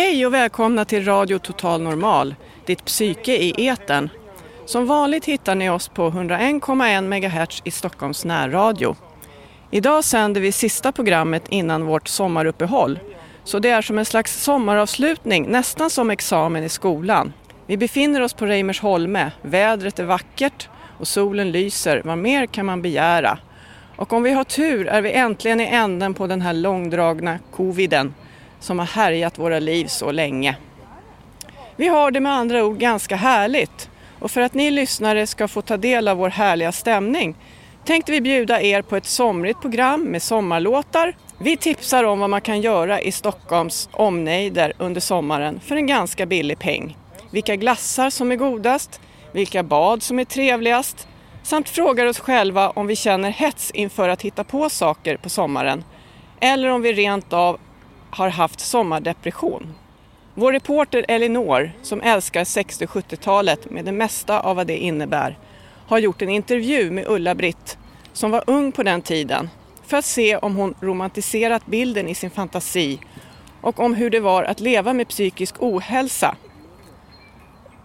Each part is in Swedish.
Hej och välkomna till Radio Total Normal, ditt psyke i eten. Som vanligt hittar ni oss på 101,1 MHz i Stockholms närradio. Idag sänder vi sista programmet innan vårt sommaruppehåll. Så det är som en slags sommaravslutning, nästan som examen i skolan. Vi befinner oss på Reimersholme, vädret är vackert och solen lyser. Vad mer kan man begära? Och om vi har tur är vi äntligen i änden på den här långdragna coviden som har härjat våra liv så länge. Vi har det med andra ord ganska härligt och för att ni lyssnare ska få ta del av vår härliga stämning tänkte vi bjuda er på ett somrigt program med sommarlåtar. Vi tipsar om vad man kan göra i Stockholms omnejder under sommaren för en ganska billig peng. Vilka glassar som är godast, vilka bad som är trevligast samt frågar oss själva om vi känner hets inför att hitta på saker på sommaren eller om vi rent av har haft sommardepression. Vår reporter Elinor, som älskar 60 70-talet med det mesta av vad det innebär, har gjort en intervju med Ulla-Britt, som var ung på den tiden, för att se om hon romantiserat bilden i sin fantasi och om hur det var att leva med psykisk ohälsa.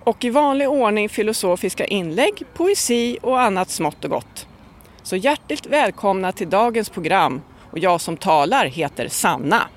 Och i vanlig ordning filosofiska inlägg, poesi och annat smått och gott. Så hjärtligt välkomna till dagens program och jag som talar heter Sanna.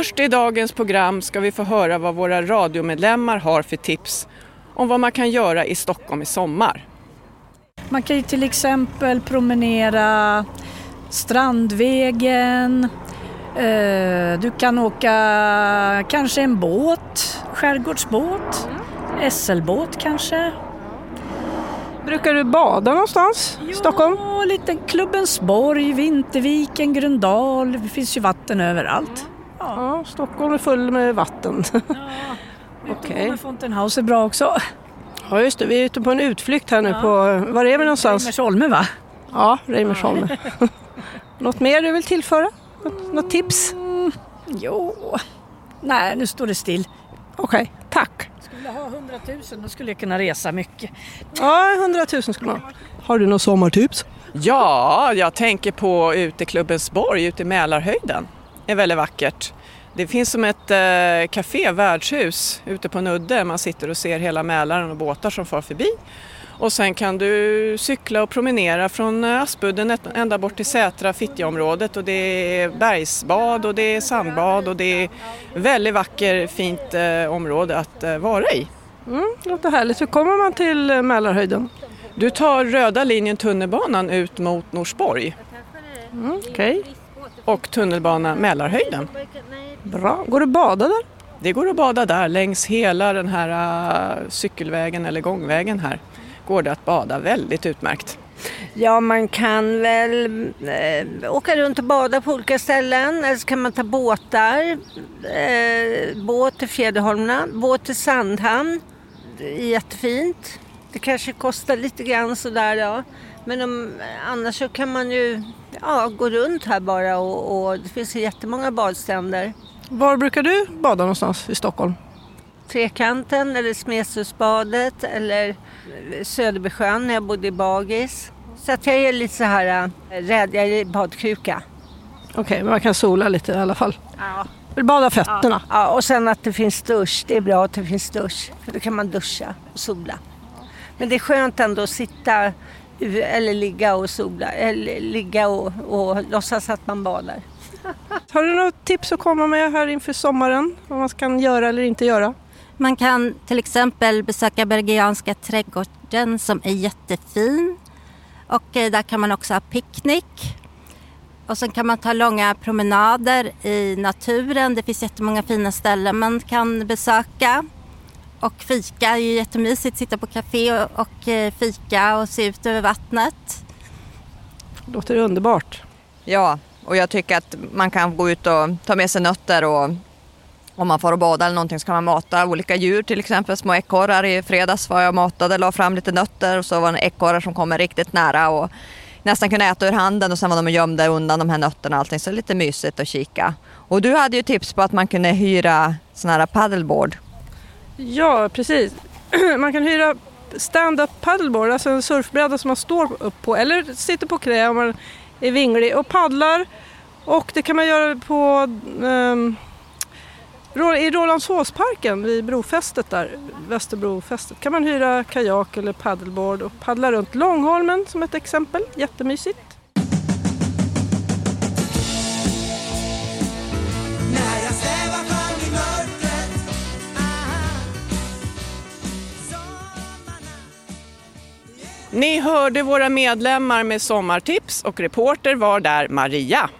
Först i dagens program ska vi få höra vad våra radiomedlemmar har för tips om vad man kan göra i Stockholm i sommar. Man kan ju till exempel promenera Strandvägen. Eh, Du kan åka kanske en båt, skärgårdsbåt, SL-båt kanske. Brukar du bada någonstans i Stockholm? Ja, lite Klubbensborg, Vinterviken, Gröndal. Det finns ju vatten överallt. Ja, Stockholm är full med vatten. Okej. Okay. Fountain är bra också. Ja just det, vi är ute på en utflykt här nu på, var är vi någonstans? Reimersholme va? Ja, Reimersholme. Något mer du vill tillföra? Något, något tips? Mm, jo, nej nu står det still. Okej, tack. Skulle jag ha 100 000 då skulle jag kunna resa mycket. Ja, 100 000 skulle man ha. Har du något sommartips? Ja, jag tänker på Uteklubbensborg ute i Mälarhöjden. Är väldigt vackert. Det finns som ett eh, café, värdshus, ute på en udde. Man sitter och ser hela Mälaren och båtar som far förbi. Och sen kan du cykla och promenera från eh, Aspudden ända bort till Sätra, Fittjaområdet och det är bergsbad och det är sandbad och det är väldigt vackert, fint eh, område att eh, vara i. Mm, låter härligt. Hur kommer man till Mälarhöjden? Du tar röda linjen tunnelbanan ut mot Norsborg Mm, Okej, och tunnelbana Mälarhöjden. bra. Går det att bada där? Det går att bada där längs hela den här uh, cykelvägen eller gångvägen här. Går det att bada väldigt utmärkt. Ja, man kan väl eh, åka runt och bada på olika ställen. Eller så kan man ta båtar. Eh, båt till Fjäderholmarna, båt till Sandhamn. Det är jättefint. Det kanske kostar lite grann sådär ja. Men om, annars så kan man ju ja, gå runt här bara och, och det finns jättemånga badstränder. Var brukar du bada någonstans i Stockholm? Trekanten eller Smedshusbadet eller Söderbysjön när jag bodde i Bagis. Så att jag är lite så här äh, rädd, jag är badkruka. Okej, men man kan sola lite i alla fall. Ja. Vill bada fötterna? Ja, och sen att det finns dusch. Det är bra att det finns dusch. För då kan man duscha och sola. Men det är skönt ändå att sitta eller ligga och sola. Eller ligga och, och låtsas att man badar. Har du något tips att komma med här inför sommaren? Vad man kan göra eller inte göra? Man kan till exempel besöka Bergianska trädgården som är jättefin. Och eh, där kan man också ha picknick. Och sen kan man ta långa promenader i naturen. Det finns jättemånga fina ställen man kan besöka. Och fika är ju jättemysigt. Sitta på café och, och eh, fika och se ut över vattnet. Låter underbart. Ja, och jag tycker att man kan gå ut och ta med sig nötter och om man får och bada eller någonting så kan man mata olika djur, till exempel små ekorrar. I fredags var jag och matade, la fram lite nötter och så var det ekorrar som kommer riktigt nära och nästan kunde äta ur handen och sen var de och gömde undan de här nötterna och allting. Så det är lite mysigt att kika. Och du hade ju tips på att man kunde hyra sån här paddleboard. Ja, precis. Man kan hyra stand-up paddleboard, alltså en surfbräda som man står upp på eller sitter på knä om man är vinglig och paddlar. Och det kan man göra på um, i Rålambshovsparken vid brofästet där, Västerbrofästet, kan man hyra kajak eller paddleboard och paddla runt Långholmen som ett exempel. Jättemysigt. Ni hörde våra medlemmar med sommartips och reporter var där Maria.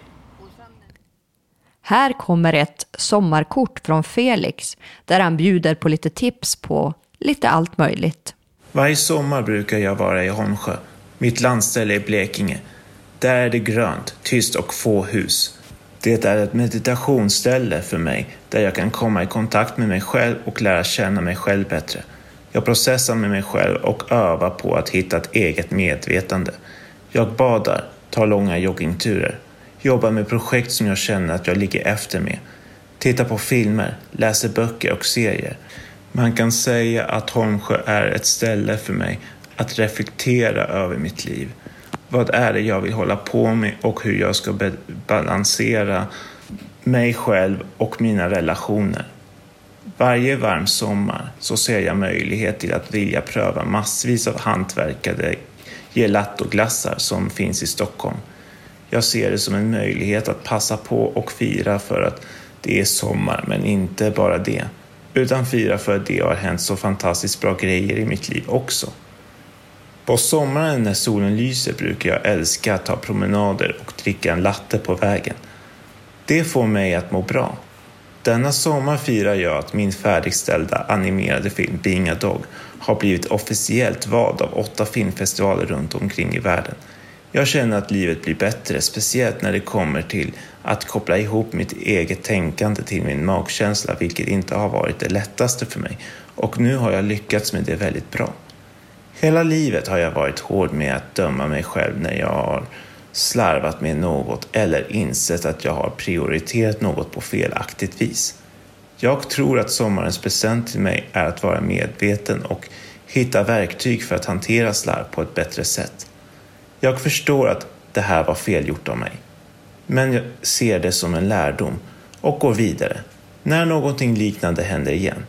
Här kommer ett sommarkort från Felix där han bjuder på lite tips på lite allt möjligt. Varje sommar brukar jag vara i Holmsjö, mitt landställe i Blekinge. Där är det grönt, tyst och få hus. Det är ett meditationsställe för mig där jag kan komma i kontakt med mig själv och lära känna mig själv bättre. Jag processar med mig själv och övar på att hitta ett eget medvetande. Jag badar, tar långa joggingturer, jobbar med projekt som jag känner att jag ligger efter med, tittar på filmer, läser böcker och serier. Man kan säga att Holmsjö är ett ställe för mig att reflektera över mitt liv. Vad är det jag vill hålla på med och hur jag ska balansera mig själv och mina relationer. Varje varm sommar så ser jag möjlighet till att vilja pröva massvis av hantverkade gelatoglassar som finns i Stockholm. Jag ser det som en möjlighet att passa på och fira för att det är sommar, men inte bara det. Utan fira för att det har hänt så fantastiskt bra grejer i mitt liv också. På sommaren när solen lyser brukar jag älska att ta promenader och dricka en latte på vägen. Det får mig att må bra. Denna sommar firar jag att min färdigställda animerade film Being a Dog har blivit officiellt vald av åtta filmfestivaler runt omkring i världen. Jag känner att livet blir bättre, speciellt när det kommer till att koppla ihop mitt eget tänkande till min magkänsla, vilket inte har varit det lättaste för mig. Och nu har jag lyckats med det väldigt bra. Hela livet har jag varit hård med att döma mig själv när jag har slarvat med något eller insett att jag har prioriterat något på felaktigt vis. Jag tror att sommarens present till mig är att vara medveten och hitta verktyg för att hantera slarv på ett bättre sätt. Jag förstår att det här var felgjort av mig. Men jag ser det som en lärdom och går vidare. När någonting liknande händer igen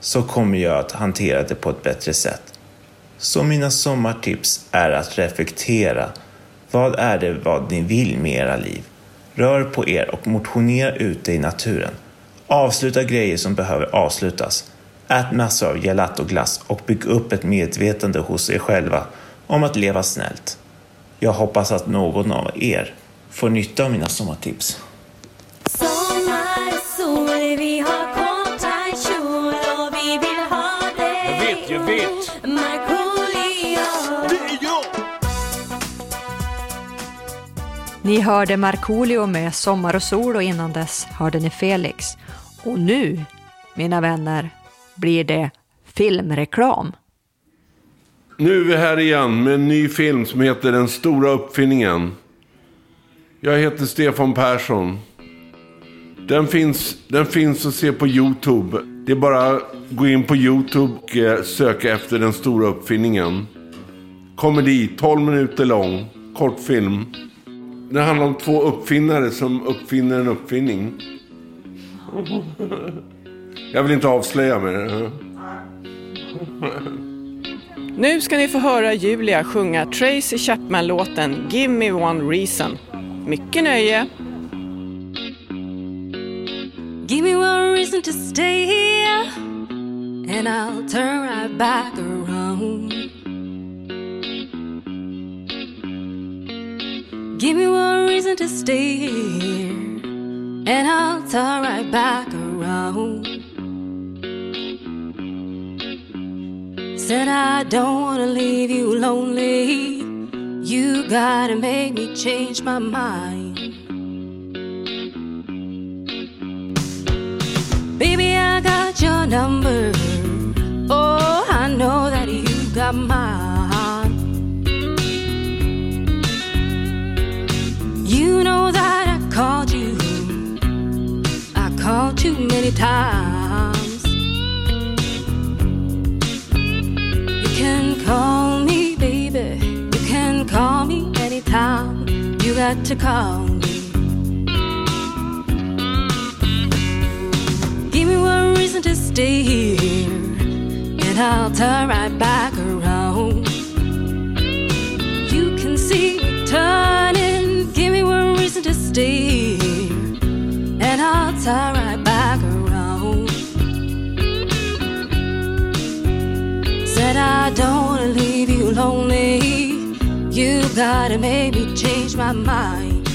så kommer jag att hantera det på ett bättre sätt. Så mina sommartips är att reflektera. Vad är det vad ni vill med era liv? Rör på er och motionera ute i naturen. Avsluta grejer som behöver avslutas. Ät massor av gelatoglass och bygg upp ett medvetande hos er själva om att leva snällt. Jag hoppas att någon av er får nytta av mina sommartips. Ni hörde Markoolio med Sommar och sol och innan dess hörde ni Felix. Och nu, mina vänner, blir det filmreklam. Nu är vi här igen med en ny film som heter Den stora uppfinningen. Jag heter Stefan Persson. Den finns, den finns att se på YouTube. Det är bara att gå in på YouTube och eh, söka efter Den stora uppfinningen. Komedi, 12 minuter lång, kortfilm. Det handlar om två uppfinnare som uppfinner en uppfinning. Jag vill inte avslöja mer. Nu ska ni få höra Julia sjunga Tracy Chapman-låten Give Me One Reason. Mycket nöje! Give me one reason to stay here, and I'll turn right back around. Give me one reason to stay here, and I'll turn right back around. Said I don't wanna leave you lonely. You gotta make me change my mind. Baby, I got your number. Oh, I know that you got mine. You many times. You can call me, baby. You can call me anytime. You got to call me. Give me one reason to stay here, and I'll turn right back around. You can see me turning. Give me one reason to stay here, and I'll turn right I don't wanna leave you lonely. You gotta make me change my mind.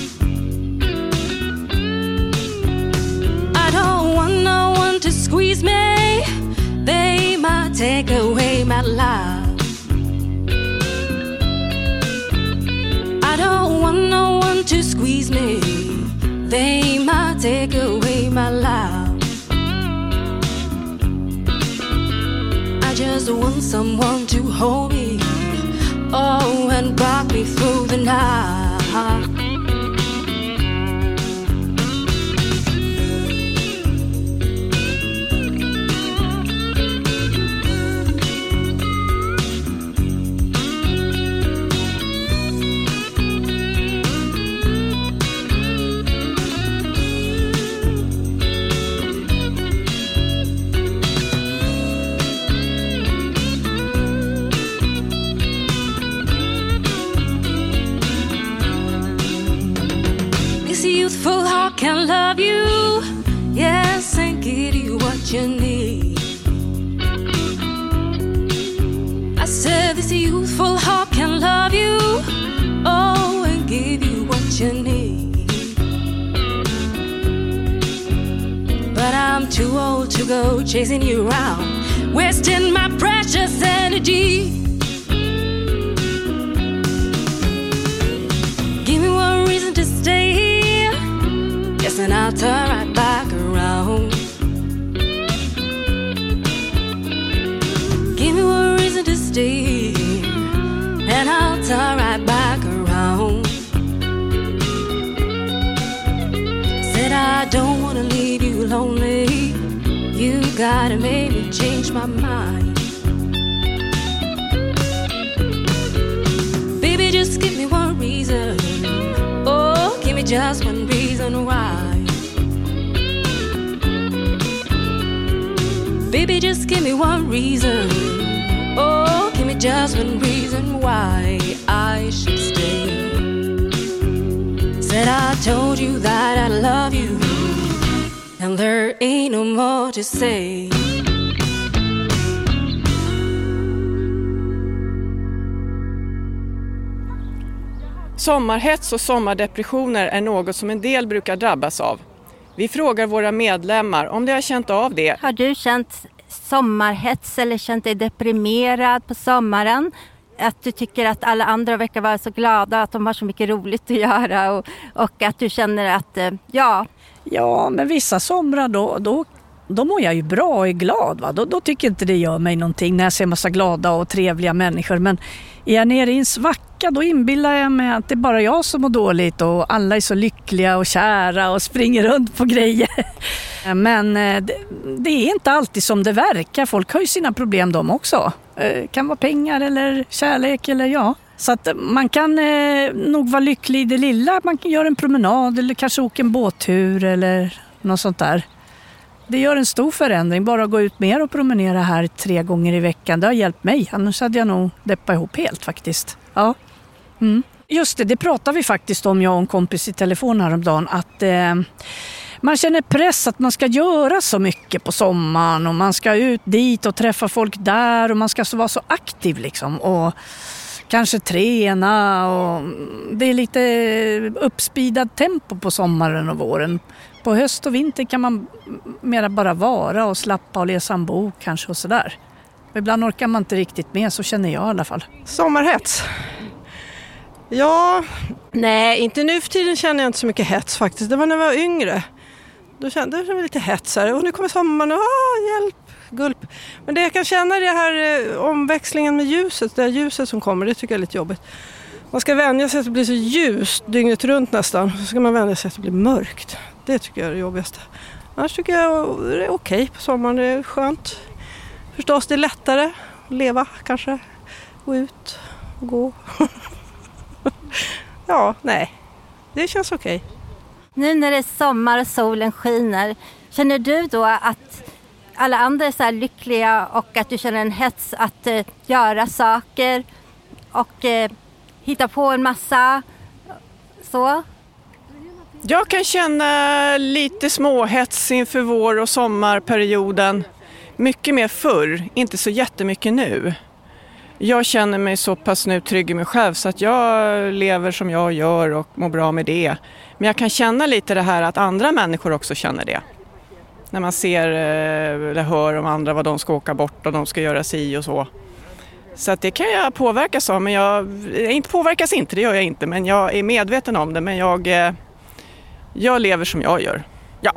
I don't want no one to squeeze me. They might take away my life. I don't want no one to squeeze me. They might take away my life. Just want someone to hold me. Oh, and rock me through the night. To go chasing you around, wasting my precious energy. Give me one reason to stay. Yes, and I'll turn right back around. Give me one reason to stay, and I'll turn right You gotta me change my mind. Baby, just give me one reason. Oh, give me just one reason why. Baby, just give me one reason. Oh, give me just one reason why I should stay. Said I told you that I love you, and there ain't no more to say. Sommarhets och sommardepressioner är något som en del brukar drabbas av. Vi frågar våra medlemmar om de har känt av det. Har du känt sommarhets eller känt dig deprimerad på sommaren? Att du tycker att alla andra verkar vara så glada, att de har så mycket roligt att göra och, och att du känner att, eh, ja. Ja, men vissa somrar då, då, då mår jag ju bra och är glad. Va? Då, då tycker inte det gör mig någonting när jag ser massa glada och trevliga människor. Men är jag nere i en svacka då inbillar jag mig att det är bara jag som mår dåligt och alla är så lyckliga och kära och springer runt på grejer. Men eh, det, det är inte alltid som det verkar. Folk har ju sina problem de också. Det kan vara pengar eller kärlek eller ja. Så att man kan eh, nog vara lycklig i det lilla. Man kan göra en promenad eller kanske åka en båttur eller något sånt där. Det gör en stor förändring. Bara att gå ut mer och promenera här tre gånger i veckan. Det har hjälpt mig. Annars hade jag nog deppat ihop helt faktiskt. Ja. Mm. Just det, det pratade vi faktiskt om jag och en kompis i telefon häromdagen. Att eh, man känner press att man ska göra så mycket på sommaren och man ska ut dit och träffa folk där och man ska vara så aktiv liksom. Och kanske träna och det är lite uppspidad tempo på sommaren och våren. På höst och vinter kan man mera bara vara och slappa och läsa en bok kanske och sådär. Ibland orkar man inte riktigt med, så känner jag i alla fall. Sommarhets? Ja, nej inte nu för tiden känner jag inte så mycket hets faktiskt. Det var när jag var yngre. Då kände jag mig lite hetsare och nu kommer sommaren och ah, hjälp, gulp. Men det jag kan känna är det här eh, omväxlingen med ljuset, det här ljuset som kommer, det tycker jag är lite jobbigt. Man ska vänja sig att det blir så ljust dygnet runt nästan. Så ska man vänja sig att det blir mörkt. Det tycker jag är det jobbigaste. Annars tycker jag eh, det är okej på sommaren, det är skönt. Förstås, det är lättare att leva kanske. Gå ut och gå. ja, nej. Det känns okej. Nu när det är sommar och solen skiner, känner du då att alla andra är så här lyckliga och att du känner en hets att eh, göra saker och eh, hitta på en massa så? Jag kan känna lite småhets inför vår och sommarperioden. Mycket mer förr, inte så jättemycket nu. Jag känner mig så pass nu trygg i mig själv så att jag lever som jag gör och mår bra med det. Men jag kan känna lite det här att andra människor också känner det. När man ser eh, eller hör om andra vad de ska åka bort och de ska göra si och så. Så att det kan jag påverkas av, men jag, inte påverkas inte, det gör jag inte, men jag är medveten om det. Men jag, eh, jag lever som jag gör. Ja.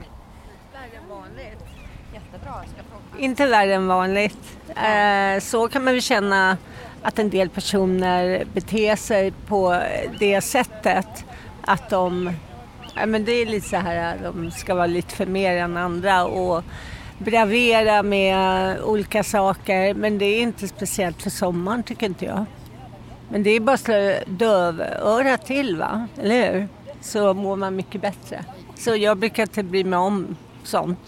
Inte värre än vanligt. Eh, så kan man väl känna att en del personer beter sig på det sättet att de, ja men det är lite så här, de ska vara lite för mer än andra och bravera med olika saker men det är inte speciellt för sommaren tycker inte jag. Men det är bara att slå dövöra till va, eller hur? Så mår man mycket bättre. Så jag brukar inte bry mig om sånt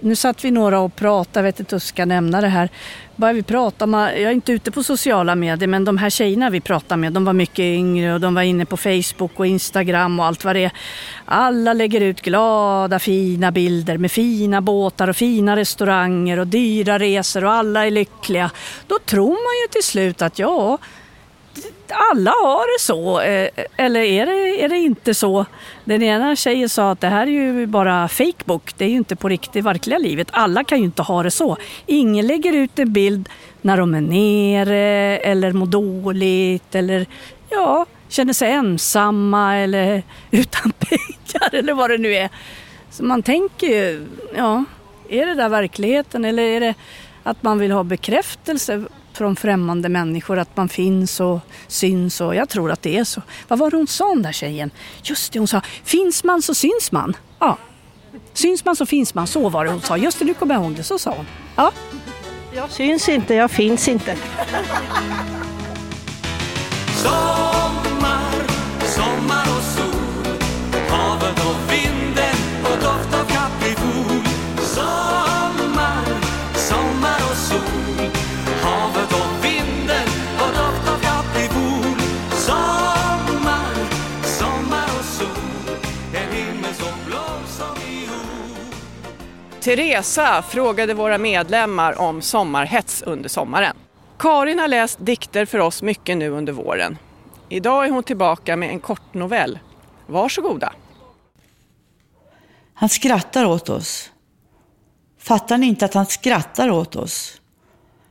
nu satt vi några och pratade, jag vet inte hur jag ska nämna det här. Bara vi prata om, jag är inte ute på sociala medier, men de här tjejerna vi pratade med, de var mycket yngre och de var inne på Facebook och Instagram och allt vad det är. Alla lägger ut glada, fina bilder med fina båtar och fina restauranger och dyra resor och alla är lyckliga. Då tror man ju till slut att ja, alla har det så. Eh, eller är det, är det inte så? Den ena tjejen sa att det här är ju bara Facebook. Det är ju inte på riktigt verkliga livet. Alla kan ju inte ha det så. Ingen lägger ut en bild när de är nere eller mår dåligt eller ja, känner sig ensamma eller utan pengar eller vad det nu är. Så man tänker ju, ja, är det där verkligheten eller är det att man vill ha bekräftelse från främmande människor att man finns och syns och jag tror att det är så. Vad var det hon sa den där tjejen? Just det, hon sa finns man så syns man. Ja, syns man så finns man, så var det hon sa. Just det, nu kommer jag ihåg det, så sa hon. Ja. Jag syns inte, jag finns inte. Teresa frågade våra medlemmar om sommarhets under sommaren. Karin har läst dikter för oss mycket nu under våren. Idag är hon tillbaka med en kortnovell. Varsågoda. Han skrattar åt oss. Fattar ni inte att han skrattar åt oss?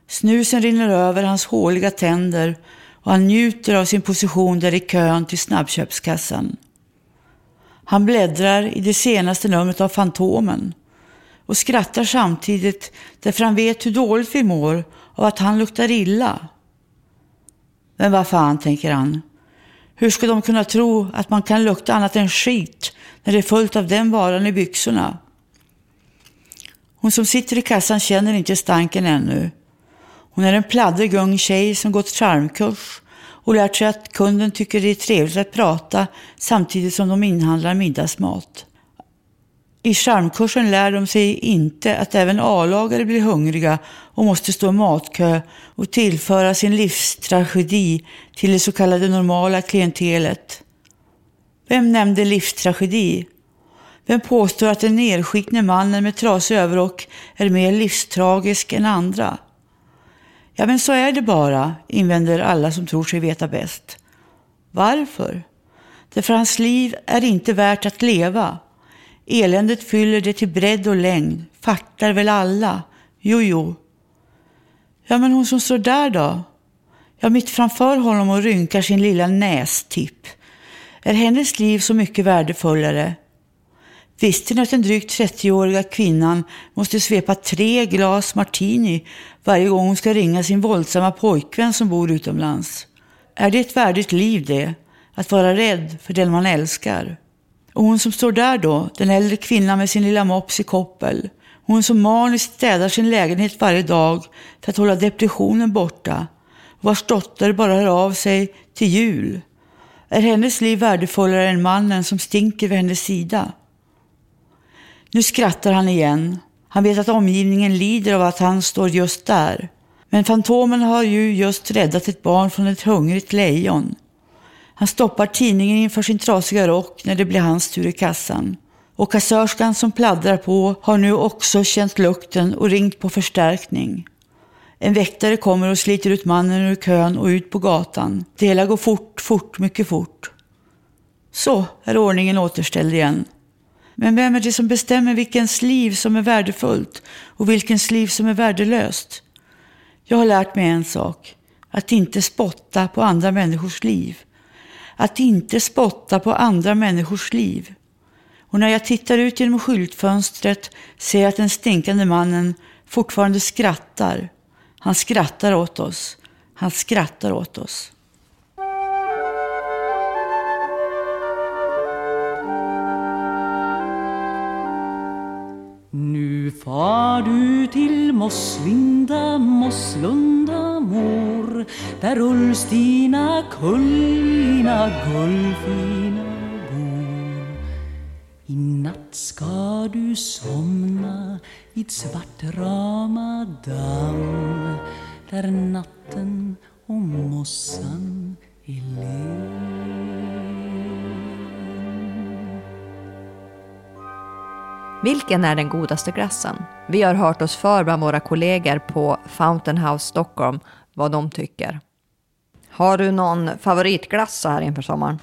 Snusen rinner över hans håliga tänder och han njuter av sin position där i kön till snabbköpskassan. Han bläddrar i det senaste numret av Fantomen och skrattar samtidigt därför han vet hur dåligt vi mår av att han luktar illa. Men vad fan, tänker han. Hur ska de kunna tro att man kan lukta annat än skit när det är fullt av den varan i byxorna? Hon som sitter i kassan känner inte stanken ännu. Hon är en pladdrig ung tjej som gått charmkurs och lärt sig att kunden tycker det är trevligt att prata samtidigt som de inhandlar middagsmat. I charmkursen lär de sig inte att även A-lagare blir hungriga och måste stå i matkö och tillföra sin livstragedi till det så kallade normala klientelet. Vem nämnde livstragedi? Vem påstår att den nerskitne mannen med trasig överrock är mer livstragisk än andra? Ja, men så är det bara, invänder alla som tror sig veta bäst. Varför? Därför hans liv är inte värt att leva. Eländet fyller det till bredd och längd, fattar väl alla. Jo, jo. Ja, men hon som står där då? Ja, mitt framför honom och rynkar sin lilla nästipp. Är hennes liv så mycket värdefullare? Visste ni att den drygt 30-åriga kvinnan måste svepa tre glas martini varje gång hon ska ringa sin våldsamma pojkvän som bor utomlands? Är det ett värdigt liv det? Att vara rädd för den man älskar? Och hon som står där då, den äldre kvinnan med sin lilla mops i koppel. Hon som maniskt städar sin lägenhet varje dag för att hålla depressionen borta. Vars dotter bara hör av sig till jul. Är hennes liv värdefullare än mannen som stinker vid hennes sida? Nu skrattar han igen. Han vet att omgivningen lider av att han står just där. Men Fantomen har ju just räddat ett barn från ett hungrigt lejon. Han stoppar tidningen inför sin trasiga rock när det blir hans tur i kassan. Och kassörskan som pladdrar på har nu också känt lukten och ringt på förstärkning. En väktare kommer och sliter ut mannen ur kön och ut på gatan. Det hela går fort, fort, mycket fort. Så är ordningen återställd igen. Men vem är det som bestämmer vilkens liv som är värdefullt och vilkens liv som är värdelöst? Jag har lärt mig en sak. Att inte spotta på andra människors liv. Att inte spotta på andra människors liv. Och när jag tittar ut genom skyltfönstret ser jag att den stinkande mannen fortfarande skrattar. Han skrattar åt oss. Han skrattar åt oss. Nu far du till Mosslinda, Mosslunda mor Där Ulstina kullina gullfina bor I natt ska du somna vid Svartrama damm där natten och mossan är led Vilken är den godaste glassen? Vi har hört oss för bland våra kollegor på Fountain House Stockholm vad de tycker. Har du någon favoritglass så här inför sommaren?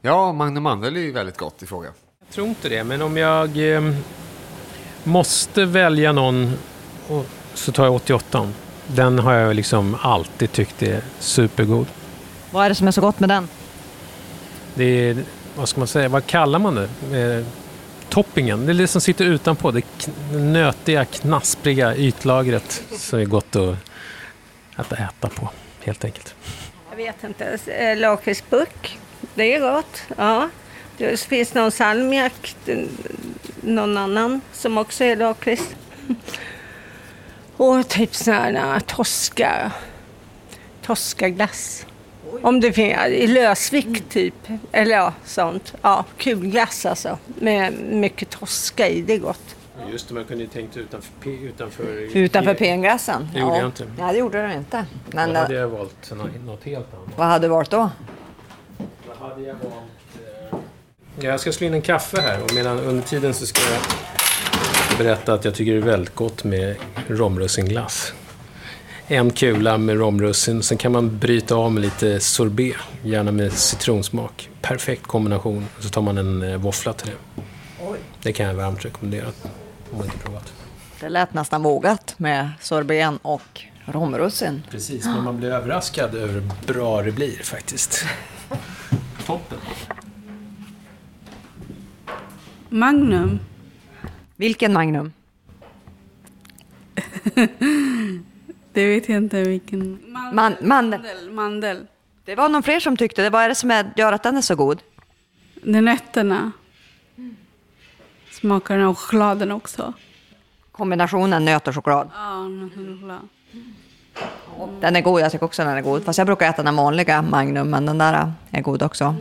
Ja, Magnum Mandel är ju väldigt gott i fråga. Jag tror inte det, men om jag eh, måste välja någon så tar jag 88. Den har jag liksom alltid tyckt är supergod. Vad är det som är så gott med den? Det är, vad ska man säga, vad kallar man det? Eh, toppingen, det är det som sitter utanpå. Det nötiga, knaspriga ytlagret som är gott att, att äta på, helt enkelt. Jag vet inte. Eh, lakritsburk, det är gott. Ja. Det finns någon salmiak, någon annan som också är lakrits. Och typ sån här toska, Tosca, Toscaglass. Om det finns, i lösvikt typ. Eller ja, sånt. Ja, kulglass alltså. Med mycket Tosca i, det är gott. Just det, man kunde ju tänkt utanför, utanför, Utanför penglassen? Det gjorde jag inte. Nej, det gjorde du inte. Men Då hade eh, jag valt nå- något helt annat. vad hade du valt då? Vad hade jag valt? eh, Ja, jag ska slå in en kaffe här och medan under tiden så ska jag berätta att jag tycker det är väldigt gott med romrussinglass. En kula med romrussin, sen kan man bryta av med lite sorbet, gärna med citronsmak. Perfekt kombination. Så tar man en eh, våffla till det. Det kan jag varmt rekommendera om man inte provat. Det lät nästan vågat med sorbeten och romrussin. Precis, men man blir överraskad över hur bra det blir faktiskt. Toppen. Magnum. Vilken Magnum? Det vet jag inte vilken. Man, mandel. Mandel. Det var någon fler som tyckte det. Vad är det som är, gör att den är så god? Det är nötterna. Smakar den och chokladen också. Kombinationen nöt och choklad. Ja, nötter och choklad. Den är god, jag tycker också den är god. Fast jag brukar äta den vanliga Magnum, men den där är god också.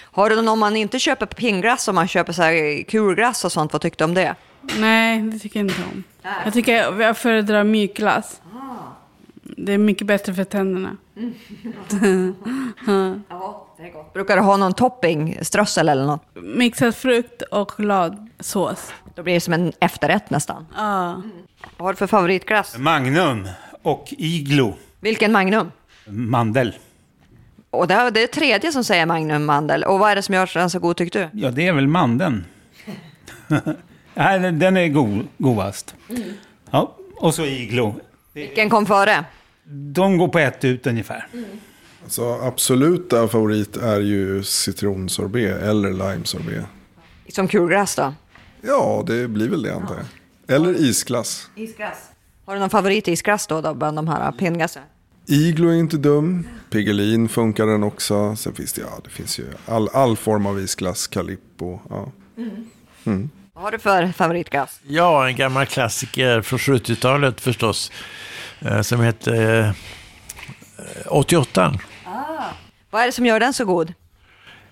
Har du någon, om man inte köper pingglass, om man köper så här kulglass och sånt, vad tyckte du om det? Nej, det tycker jag inte om. Jag tycker jag, jag föredrar mjukglass. Det är mycket bättre för tänderna. Ja, det är gott. Brukar du ha någon topping, strössel eller något? Mixad frukt och chokladsås. Då blir det som en efterrätt nästan. Ja. Vad har du för favoritglass? Magnum och Iglo. Vilken Magnum? Mandel. Och det är det är tredje som säger Magnum mandel. Och vad är det som gör den så god tyckte du? Ja, det är väl mandeln. Nej, den- är god, godast. Ja, och så Iglo. Vilken kom före? De går på ett ut ungefär. Så absoluta favorit är ju citronsorbet eller limesorbet. Som kulglass då? Ja, det blir väl det antar jag. Eller isglass. Isglass. Har du någon favorit isglass då, då bland de här pinnglassen? Iglo är inte dum. Piggelin funkar den också. Sen finns det, ja, det finns ju all, all form av isglass, Calippo. Ja. Mm. Vad har du för favoritglass? Ja, en gammal klassiker från 70-talet förstås. Eh, Som heter eh, 88. Vad är det som gör den så god?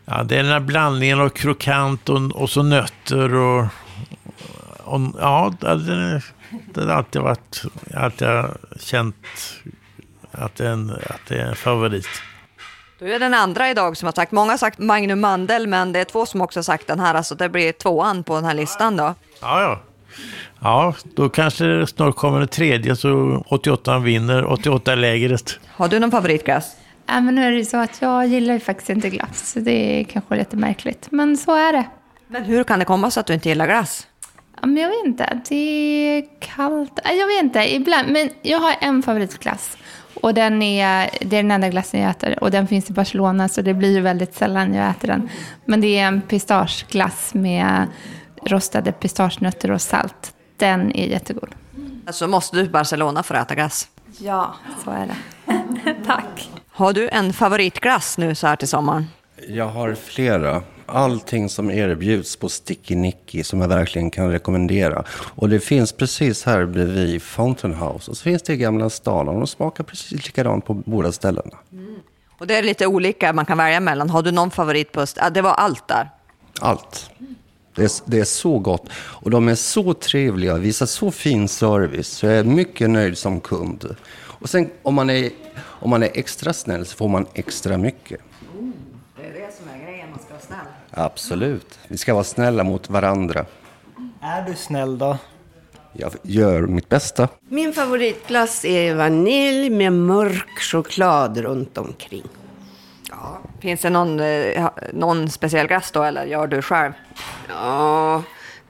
Ja, det är den här blandningen av krokant och, och så nötter och... och ja, det har alltid varit... Jag har alltid känt att det, är en, att det är en favorit. Du är den andra idag som har sagt, många har sagt Magnum Mandel, men det är två som också har sagt den här, alltså det blir tvåan på den här listan då. Ja, ja. Ja, då kanske det snart kommer en tredje så 88 vinner, 88 är lägret. Har du någon favoritglass? Ja, men nu är det ju så att jag gillar ju faktiskt inte glass. så Det är kanske lite märkligt, men så är det. Men hur kan det komma sig att du inte gillar glass? Ja, men jag vet inte. Det är kallt. Ja, Jag vet inte. Ibland. Men jag har en favoritglass. Och den är, det är den enda glassen jag äter. Och den finns i Barcelona så det blir ju väldigt sällan jag äter den. Men det är en pistageglass med rostade pistagenötter och salt. Den är jättegod. Alltså måste du till Barcelona för att äta glass? Ja, så är det. Tack. Har du en favoritglass nu så här till sommaren? Jag har flera. Allting som erbjuds på Sticky Nicky som jag verkligen kan rekommendera. Och det finns precis här bredvid Fountain House. Och så finns det i Gamla stan och de smakar precis likadant på båda ställena. Och det är lite olika man kan välja mellan. Har du någon favorit på... Ja, det var allt där. Allt. Det är, det är så gott. Och de är så trevliga, visar så fin service. Så jag är mycket nöjd som kund. Och sen om man är, om man är extra snäll så får man extra mycket. Det är det som är grejen, man ska vara snäll. Absolut. Vi ska vara snälla mot varandra. Är du snäll då? Jag gör mitt bästa. Min favoritglass är vanilj med mörk choklad runt omkring. Finns det någon, eh, någon speciell glass då eller gör du själv? Ja,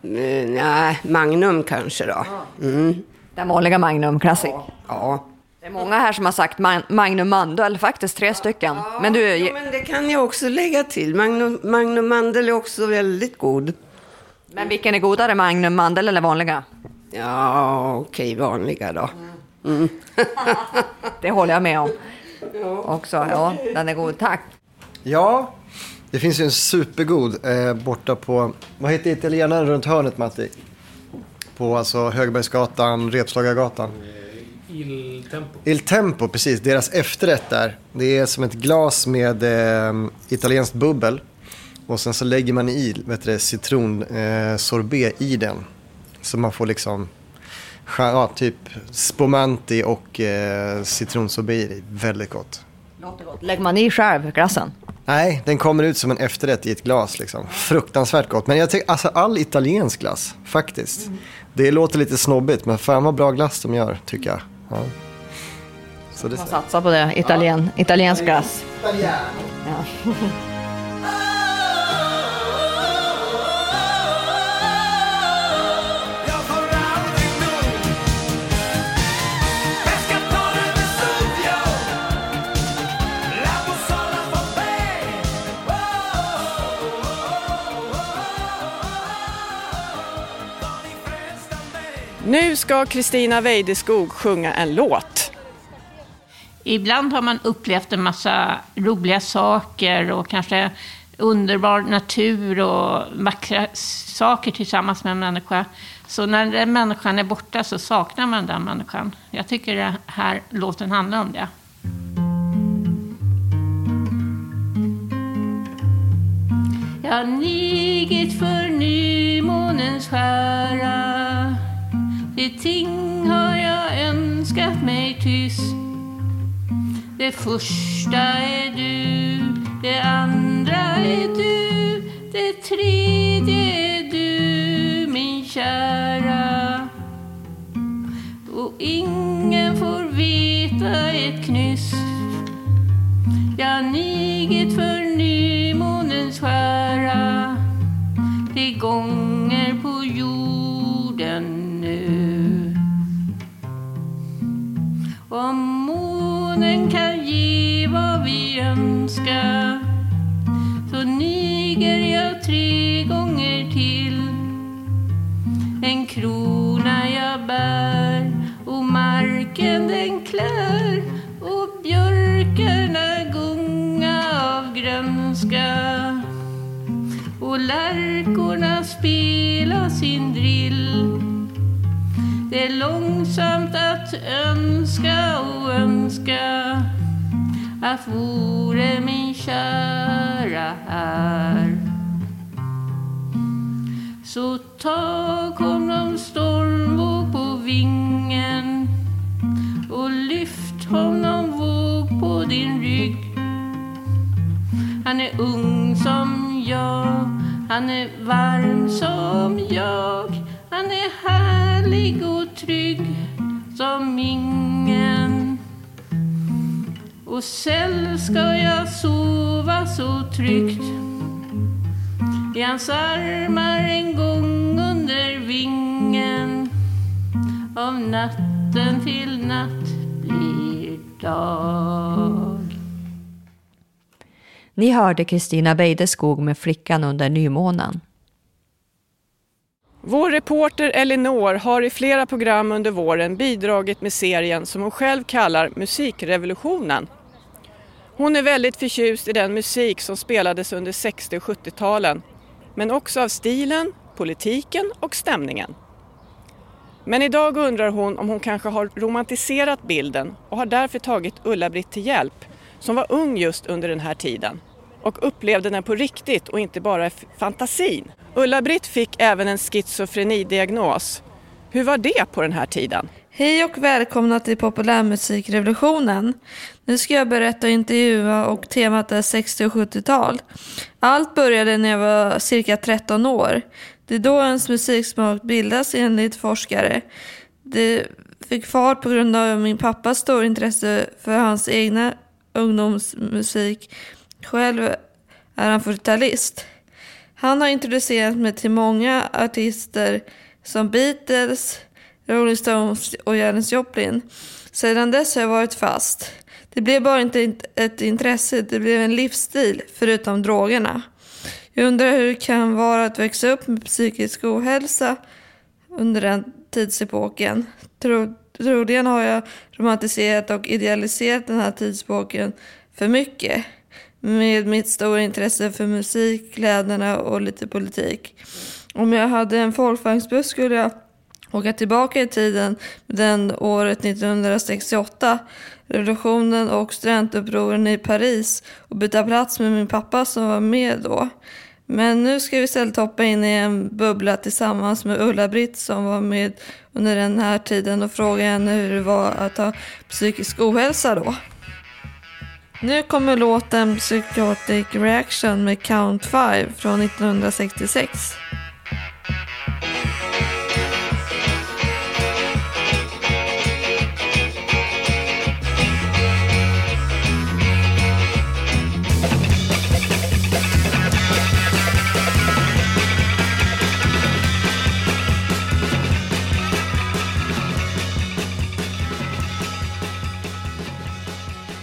eh, nej, Magnum kanske då. Mm. Den vanliga Magnum Classic? Ja. Det är många här som har sagt Magnum Mandel, faktiskt tre stycken. Men du, Ja, men det kan jag också lägga till. Magnum, Magnum Mandel är också väldigt god. men vilken är godare, Magnum Mandel eller vanliga? Ja, okej, vanliga då. Mm. Det håller jag med om. Också, ja, den är god. Tack. Ja, det finns ju en supergod eh, borta på, vad heter italienaren runt hörnet Matti? På alltså Högbergsgatan, Repslagargatan. Il Tempo. Il Tempo, precis. Deras efterrätt där. Det är som ett glas med eh, italienskt bubbel. Och sen så lägger man i vet du, citronsorbet eh, sorbet i den. Så man får liksom ja, typ spumante och eh, citronsorbet. Väldigt gott. Låter gott. Lägger man i själv glassen? Nej, den kommer ut som en efterrätt i ett glas. Liksom. Fruktansvärt gott. Men jag tycker, alltså all italiensk glass, faktiskt. Det låter lite snobbigt, men fan vad bra glass de gör, tycker jag. Ja. Så det Man satsar på det, Italien, italiensk glass. Ja. Nu ska Kristina Weideskog sjunga en låt. Ibland har man upplevt en massa roliga saker och kanske underbar natur och vackra saker tillsammans med en människa. Så när den människan är borta så saknar man den människan. Jag tycker den här låten handlar om det. Jag nigit för nymånens skära det ting har jag önskat mig tyst. Det första är du, det andra är du Det tredje är du, min kära. Och ingen får veta ett knyst. Jag nigit för nymånens skära. Det gånger på jord. Önskar så niger jag tre gånger till. En krona jag bär och marken den klär och björkarna gunga av grönska. Och lärkorna spela sin drill. Det är långsamt att önska och önska att vore min kära här. Så tag honom stormvåg på vingen och lyft honom våg på din rygg. Han är ung som jag, han är varm som jag Han är härlig och trygg som ingen och själv ska jag sova så tryggt i hans armar en gång under vingen av natten till natt blir dag Ni hörde Kristina Weideskog med Flickan under nymånen. Vår reporter Elinor har i flera program under våren bidragit med serien som hon själv kallar Musikrevolutionen. Hon är väldigt förtjust i den musik som spelades under 60 och 70-talen, men också av stilen, politiken och stämningen. Men idag undrar hon om hon kanske har romantiserat bilden och har därför tagit Ulla-Britt till hjälp, som var ung just under den här tiden. och upplevde den på riktigt och inte bara i fantasin. Ulla-Britt fick även en schizofrenidiagnos. Hur var det på den här tiden? Hej och välkomna till populärmusikrevolutionen. Nu ska jag berätta och intervjua och temat är 60 och 70-tal. Allt började när jag var cirka 13 år. Det är då ens musiksmak bildas enligt forskare. Det fick fart på grund av min pappas stora intresse för hans egna ungdomsmusik. Själv är han 40-talist. Han har introducerat mig till många artister som Beatles, Rolling Stones och Janis Joplin. Sedan dess har jag varit fast. Det blev bara inte ett intresse, det blev en livsstil, förutom drogerna. Jag undrar hur det kan vara att växa upp med psykisk ohälsa under den tidsepoken. Troligen har jag romantiserat och idealiserat den här tidsepoken för mycket. Med mitt stora intresse för musik, kläderna och lite politik. Om jag hade en folkvagnsbuss skulle jag åka tillbaka i tiden, den året 1968, revolutionen och studentupproren i Paris och byta plats med min pappa som var med då. Men nu ska vi istället hoppa in i en bubbla tillsammans med Ulla-Britt som var med under den här tiden och fråga henne hur det var att ha psykisk ohälsa då. Nu kommer låten Psychotic Reaction med Count 5 från 1966.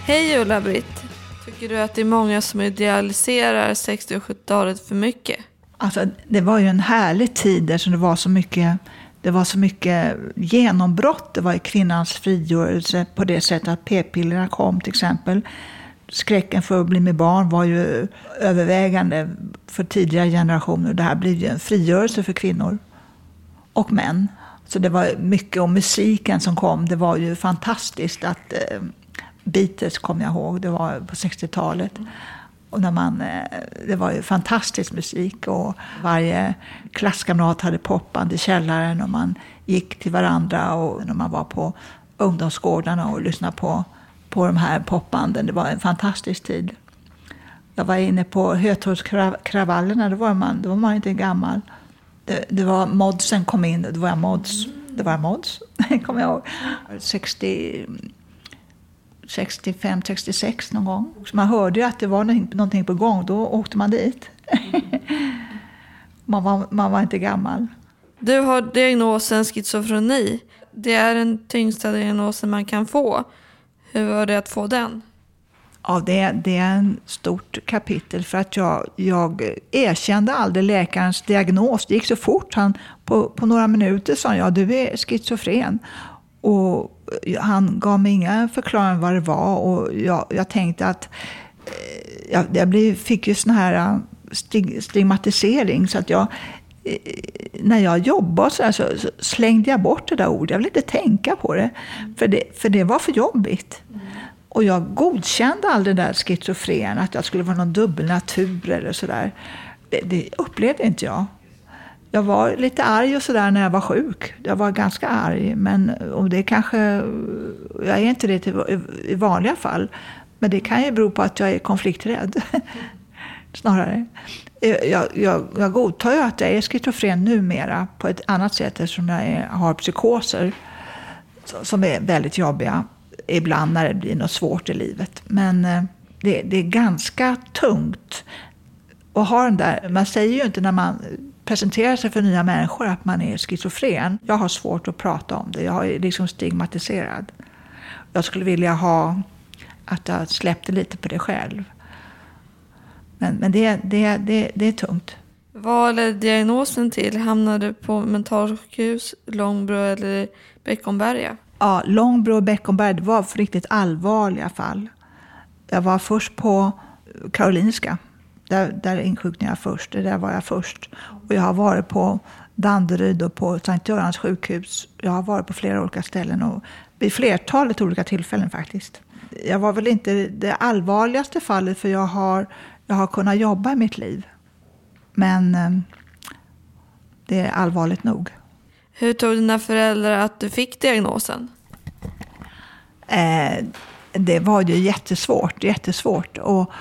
Hej Ulla-Britt! Tycker du att det är många som idealiserar 60 och 70-talet för mycket? Alltså, det var ju en härlig tid där det var så mycket det var så mycket genombrott. Det var i kvinnans frigörelse på det sättet att p-pillerna kom till exempel. Skräcken för att bli med barn var ju övervägande för tidigare generationer. Det här blev ju en frigörelse för kvinnor och män. Så det var mycket om musiken som kom. Det var ju fantastiskt att eh, Beatles kommer jag ihåg, det var på 60-talet. Och när man, eh, det var ju fantastisk musik och varje klasskamrat hade popband i källaren och man gick till varandra och när man var på ungdomsgårdarna och lyssnade på, på de här popbanden. Det var en fantastisk tid. Jag var inne på Hötorgskravallerna, då var man, då var man inte gammal. Det, det var modsen kom in, då var jag mods. Det var jag mods, kommer jag ihåg. 60, 65, 66 någon gång. Så man hörde ju att det var någonting på gång, då åkte man dit. man, var, man var inte gammal. Du har diagnosen schizofreni. Det är den tyngsta diagnosen man kan få. Hur var det att få den? Ja, det, det är en stort kapitel för att jag, jag erkände aldrig läkarens diagnos. Det gick så fort. Han, på, på några minuter sa han, ja du är schizofren. Och han gav mig inga förklaringar vad det var och jag, jag tänkte att eh, jag, jag blev, fick ju sån här eh, stig, stigmatisering så att jag eh, när jag jobbade så, här, så, slängde jag bort det där ordet. Jag ville inte tänka på det. För det, för det var för jobbigt. Och jag godkände aldrig den där schizofren, att jag skulle vara någon dubbelnatur eller sådär. Det, det upplevde inte jag. Jag var lite arg och sådär när jag var sjuk. Jag var ganska arg. Men och det kanske, jag är inte det i vanliga fall. Men det kan ju bero på att jag är konflikträdd. Snarare. Eh, jag, jag, jag godtar ju att jag är schizofren numera på ett annat sätt eftersom jag är, har psykoser som är väldigt jobbiga ibland när det blir något svårt i livet. Men eh, det, det är ganska tungt att ha den där... Man säger ju inte när man presenterar sig för nya människor att man är schizofren. Jag har svårt att prata om det. Jag är liksom stigmatiserad. Jag skulle vilja ha att jag släppte lite på det själv. Men, men det, det, det, det är tungt. Vad ledde diagnosen till? Hamnade du på mentalsjukhus, Långbro eller Beckomberga? Ja, Långbro och Beckomberga det var för riktigt allvarliga fall. Jag var först på Karolinska där, där insjuknade jag först. Där var jag först. Och jag har varit på Danderyd och på Sankt Görans sjukhus. Jag har varit på flera olika ställen och vid flertalet olika tillfällen faktiskt. Jag var väl inte det allvarligaste fallet för jag har jag har kunnat jobba i mitt liv. Men eh, det är allvarligt nog. Hur tog dina föräldrar att du fick diagnosen? Eh, det var ju jättesvårt, jättesvårt och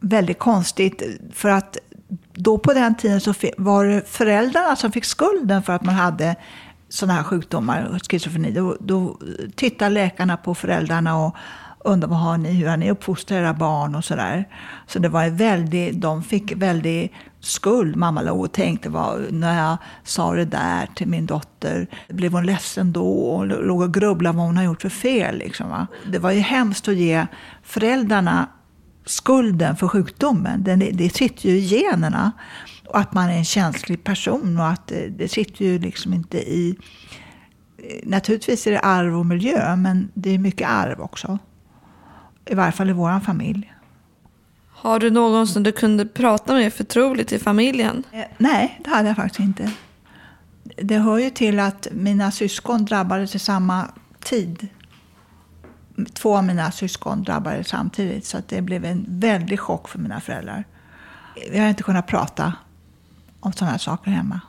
väldigt konstigt. För att då på den tiden så var det föräldrarna som fick skulden för att man hade sådana här sjukdomar, schizofreni. Då, då tittar läkarna på föräldrarna och undrar vad har ni, hur har ni uppfostrat era barn och sådär. Så det var en väldig, de fick väldigt skuld. Mamma låg och tänkte, vad, när jag sa det där till min dotter, blev hon ledsen då och låg och grubblade vad hon har gjort för fel. Liksom, va? Det var ju hemskt att ge föräldrarna skulden för sjukdomen. Den, det sitter ju i generna. Och att man är en känslig person och att det, det sitter ju liksom inte i... Naturligtvis är det arv och miljö, men det är mycket arv också. I varje fall i vår familj. Har du någon som du kunde prata med förtroligt i familjen? Eh, nej, det hade jag faktiskt inte. Det hör ju till att mina syskon drabbades i samma tid. Två av mina syskon drabbades samtidigt, så att det blev en väldig chock för mina föräldrar. Vi har inte kunnat prata om sådana här saker hemma.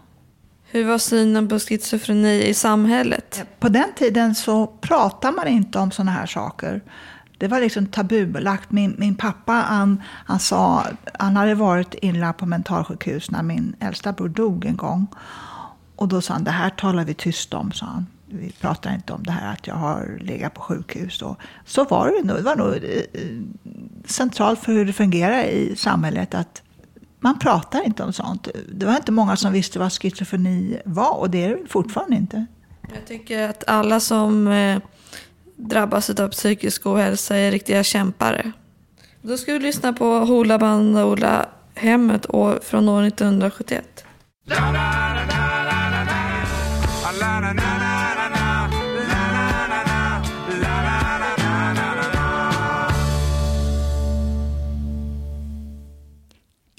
Hur var synen på schizofreni i samhället? På den tiden så pratade man inte om sådana här saker. Det var liksom tabubelagt. Min, min pappa han, han, sa, han hade varit inlagd på mentalsjukhus när min äldsta bror dog en gång. Och då sa han, det här talar vi tyst om, sa han. Vi pratar inte om det här att jag har legat på sjukhus. Och så var det nog. Det var nog eh, centralt för hur det fungerar i samhället att man pratar inte om sånt. Det var inte många som visste vad schizofreni var och det är det fortfarande inte. Jag tycker att alla som eh, drabbas av psykisk ohälsa är riktiga kämpare. Då ska vi lyssna på Hoola Bandoola Hemmet år, från år 1971.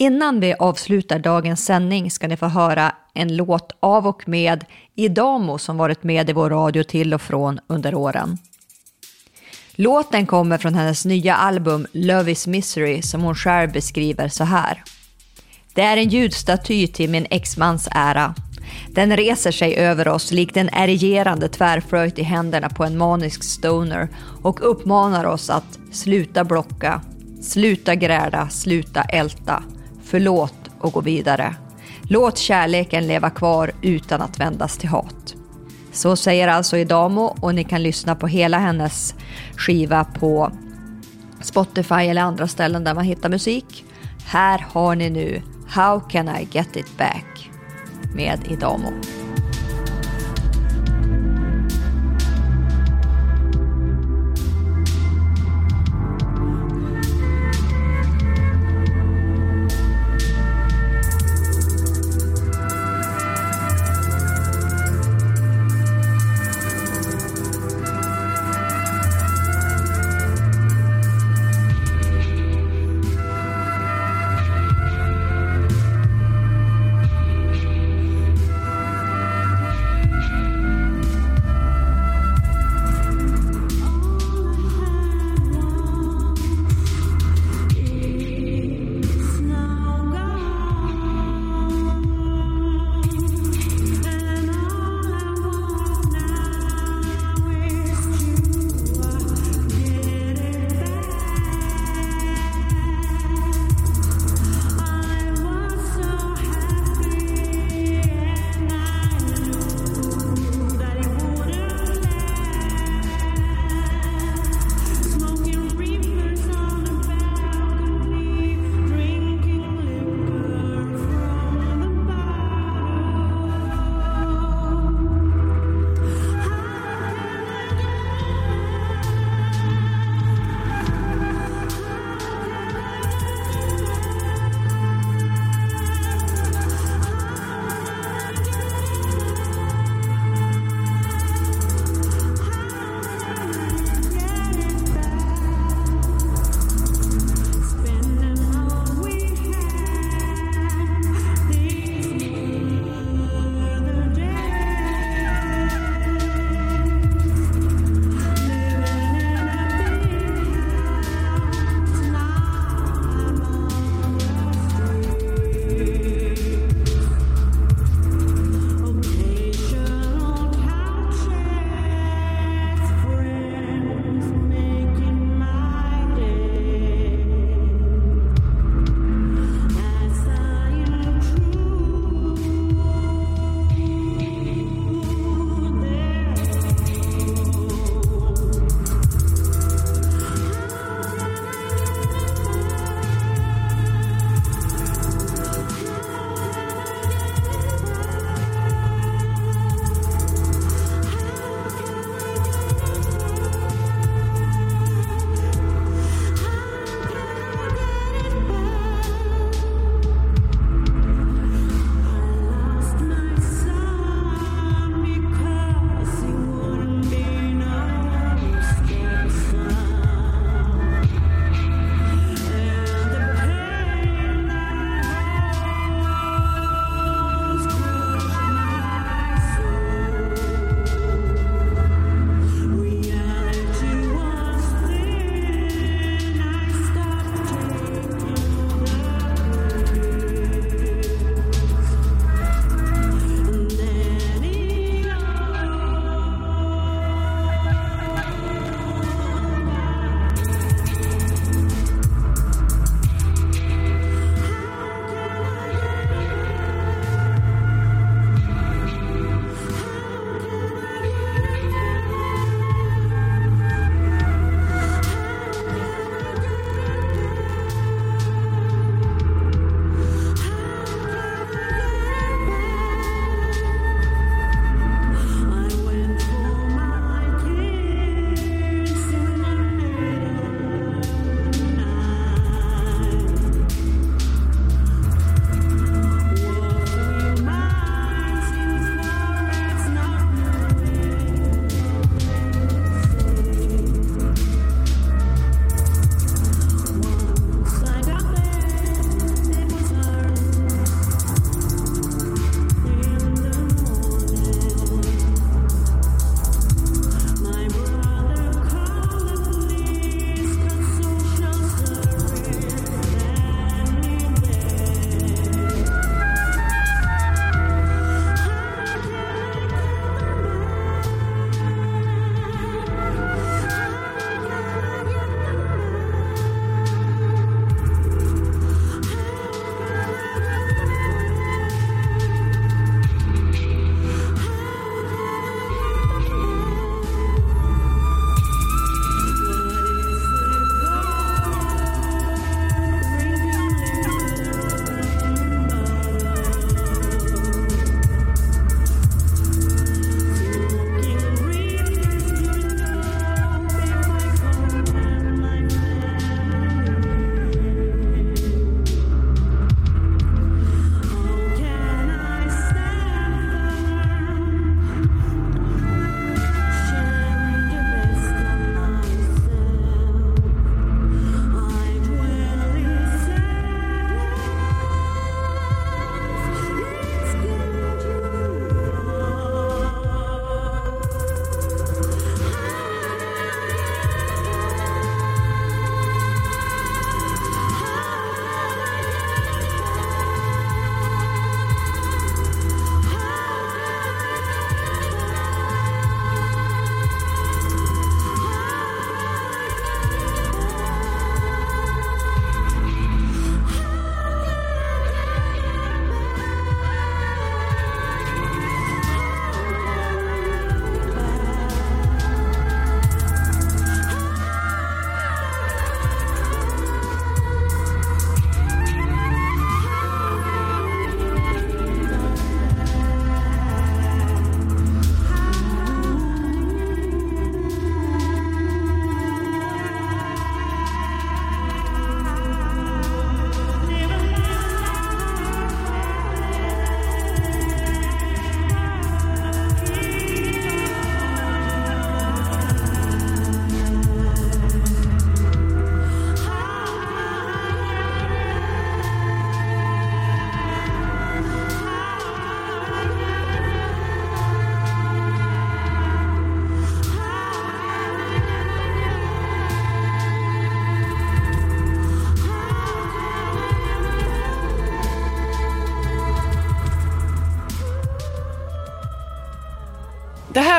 Innan vi avslutar dagens sändning ska ni få höra en låt av och med Idamo som varit med i vår radio till och från under åren. Låten kommer från hennes nya album Love is Misery som hon själv beskriver så här. Det är en ljudstaty till min exmans ära. Den reser sig över oss likt en erigerande tvärflöjt i händerna på en manisk stoner och uppmanar oss att sluta blocka, sluta gräla, sluta älta, förlåt och gå vidare. Låt kärleken leva kvar utan att vändas till hat. Så säger alltså Idamo och ni kan lyssna på hela hennes skiva på Spotify eller andra ställen där man hittar musik. Här har ni nu How can I get it back med Idamo.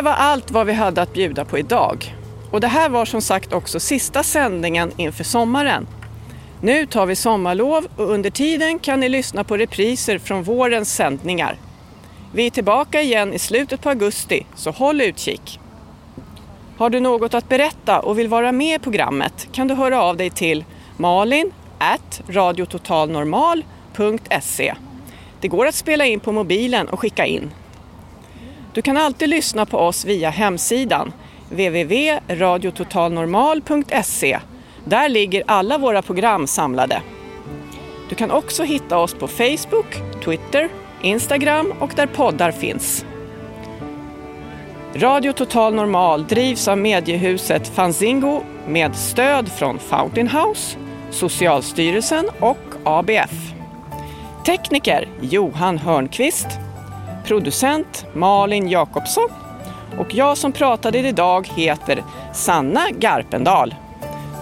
Här var allt vad vi hade att bjuda på idag. Och det här var som sagt också sista sändningen inför sommaren. Nu tar vi sommarlov och under tiden kan ni lyssna på repriser från vårens sändningar. Vi är tillbaka igen i slutet på augusti, så håll utkik. Har du något att berätta och vill vara med i programmet kan du höra av dig till malin at radiototalnormal.se. Det går att spela in på mobilen och skicka in. Du kan alltid lyssna på oss via hemsidan www.radiototalnormal.se. Där ligger alla våra program samlade. Du kan också hitta oss på Facebook, Twitter, Instagram och där poddar finns. Radio Total Normal drivs av mediehuset Fanzingo med stöd från Fountain House, Socialstyrelsen och ABF. Tekniker Johan Hörnqvist, producent Malin Jakobsson och jag som pratade idag heter Sanna Garpendal.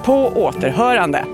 På återhörande!